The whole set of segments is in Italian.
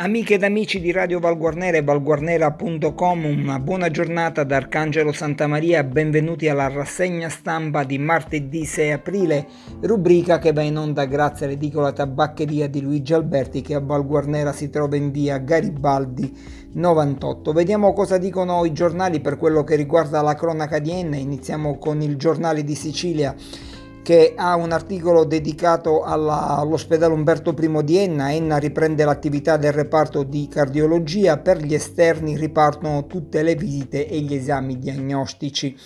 Amiche ed amici di Radio Valguarnera e valguarnera.com, una buona giornata da Arcangelo Santa Maria, benvenuti alla rassegna stampa di martedì 6 aprile, rubrica che va in onda grazie all'edicola tabaccheria di Luigi Alberti che a Valguarnera si trova in via Garibaldi 98. Vediamo cosa dicono i giornali per quello che riguarda la cronaca di Enna, iniziamo con il giornale di Sicilia che ha un articolo dedicato alla, all'ospedale Umberto I di Enna. Enna riprende l'attività del reparto di cardiologia, per gli esterni ripartono tutte le visite e gli esami diagnostici.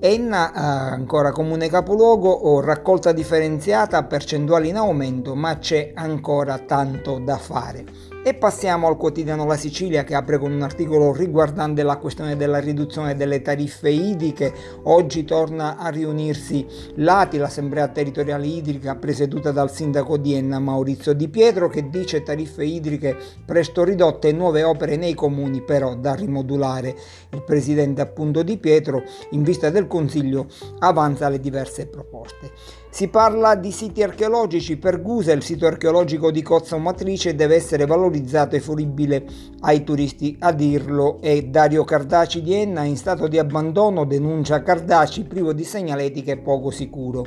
Enna, ancora comune capoluogo, o raccolta differenziata, percentuali in aumento, ma c'è ancora tanto da fare. E passiamo al quotidiano La Sicilia che apre con un articolo riguardante la questione della riduzione delle tariffe idriche. Oggi torna a riunirsi l'ATI, l'Assemblea Territoriale Idrica, presieduta dal sindaco di Enna Maurizio Di Pietro, che dice tariffe idriche presto ridotte e nuove opere nei comuni però da rimodulare. Il presidente appunto Di Pietro, in vista del Consiglio, avanza le diverse proposte. Si parla di siti archeologici, per Gusa il sito archeologico di Cozza Matrice deve essere valorizzato e fruibile ai turisti, a dirlo è Dario Cardaci di Enna in stato di abbandono denuncia Cardaci privo di segnaletica e poco sicuro.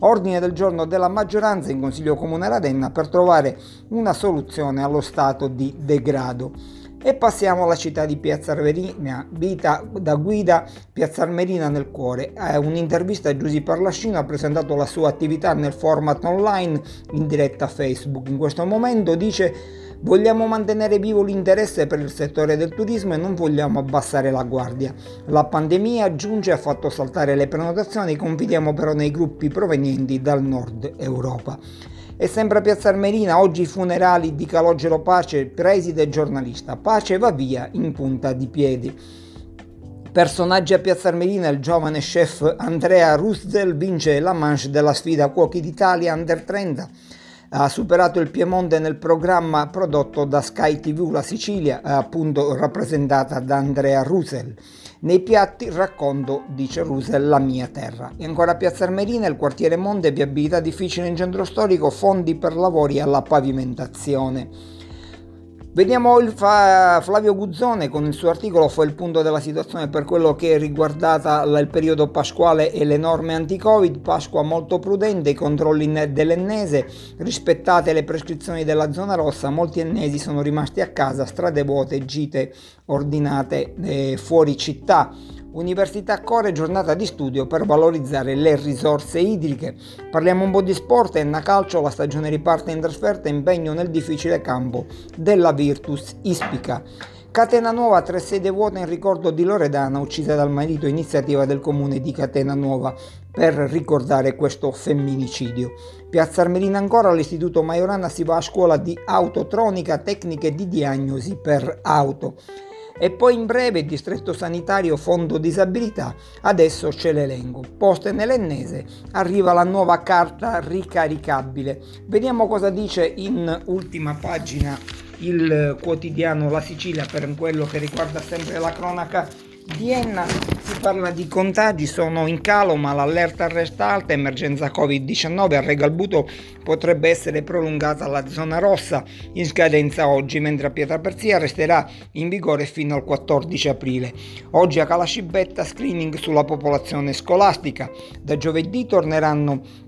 Ordine del giorno della maggioranza in Consiglio Comunale Radenna per trovare una soluzione allo stato di degrado. E passiamo alla città di Piazza Armerina, vita da guida Piazza Armerina nel cuore. È un'intervista a Giusy Parlascino ha presentato la sua attività nel format online in diretta Facebook. In questo momento dice Vogliamo mantenere vivo l'interesse per il settore del turismo e non vogliamo abbassare la guardia. La pandemia, aggiunge, ha fatto saltare le prenotazioni, confidiamo però nei gruppi provenienti dal nord Europa. E sempre a Piazza Armerina, oggi i funerali di Calogero Pace, preside e giornalista. Pace va via in punta di piedi. Personaggi a Piazza Armerina, il giovane chef Andrea Ruszel vince la manche della sfida Cuochi d'Italia Under 30 ha superato il Piemonte nel programma prodotto da Sky TV La Sicilia, appunto rappresentata da Andrea Rusel. Nei piatti racconto, dice Rusel, la mia terra. E ancora a Piazza Armerina, il quartiere Monte, viabilità difficile in centro storico, fondi per lavori alla pavimentazione. Vediamo il fa- Flavio Guzzone con il suo articolo fa il punto della situazione per quello che è riguardata il periodo pasquale e le norme anti-Covid, Pasqua molto prudente, i controlli dell'ennese, rispettate le prescrizioni della zona rossa, molti ennesi sono rimasti a casa, strade vuote, gite ordinate eh, fuori città. Università Core giornata di studio per valorizzare le risorse idriche. Parliamo un po' di sport, Enna Calcio, la stagione riparte in trasferta, impegno nel difficile campo della Virtus Ispica. Catena Nuova, tre sede vuote in ricordo di Loredana, uccisa dal marito, iniziativa del comune di Catena Nuova per ricordare questo femminicidio. Piazza Armerina ancora, all'Istituto Majorana si va a scuola di autotronica, tecniche di diagnosi per auto. E poi in breve distretto sanitario fondo disabilità, adesso c'è l'elenco. Poste nell'ennese, arriva la nuova carta ricaricabile. Vediamo cosa dice in ultima pagina il quotidiano La Sicilia per quello che riguarda sempre la cronaca Vienna si parla di contagi, sono in calo ma l'allerta resta alta, emergenza Covid-19 a Regalbuto potrebbe essere prolungata alla zona rossa in scadenza oggi, mentre a Pietraperzia resterà in vigore fino al 14 aprile. Oggi a Calascibetta screening sulla popolazione scolastica, da giovedì torneranno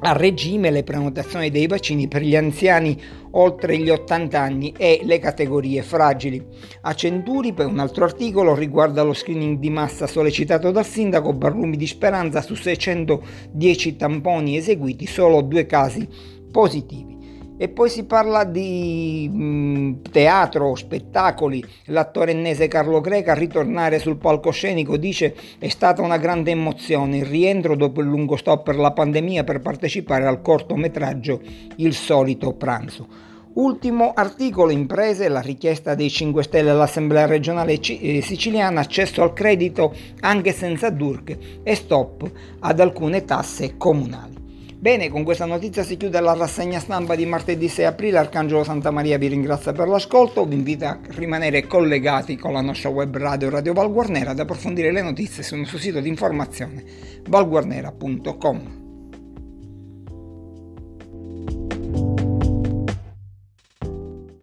a regime le prenotazioni dei vaccini per gli anziani oltre gli 80 anni e le categorie fragili. A Centuri, per un altro articolo, riguarda lo screening di massa sollecitato dal sindaco Barrumi di Speranza su 610 tamponi eseguiti, solo due casi positivi. E poi si parla di mh, mm, teatro, spettacoli. L'attore ennese Carlo Greca a ritornare sul palcoscenico dice è stata una grande emozione il rientro dopo il lungo stop per la pandemia per partecipare al cortometraggio Il solito pranzo. Ultimo articolo imprese, la richiesta dei 5 Stelle all'Assemblea regionale eh, siciliana, accesso al credito anche senza DURC e stop ad alcune tasse comunali. Bene, con questa notizia si chiude la rassegna stampa di martedì 6 aprile. Arcangelo Santa Maria vi ringrazia per l'ascolto, vi invita a rimanere collegati con la nostra web radio Radio Valguarnera ad approfondire le notizie sul nostro sito di informazione valguarnera.com.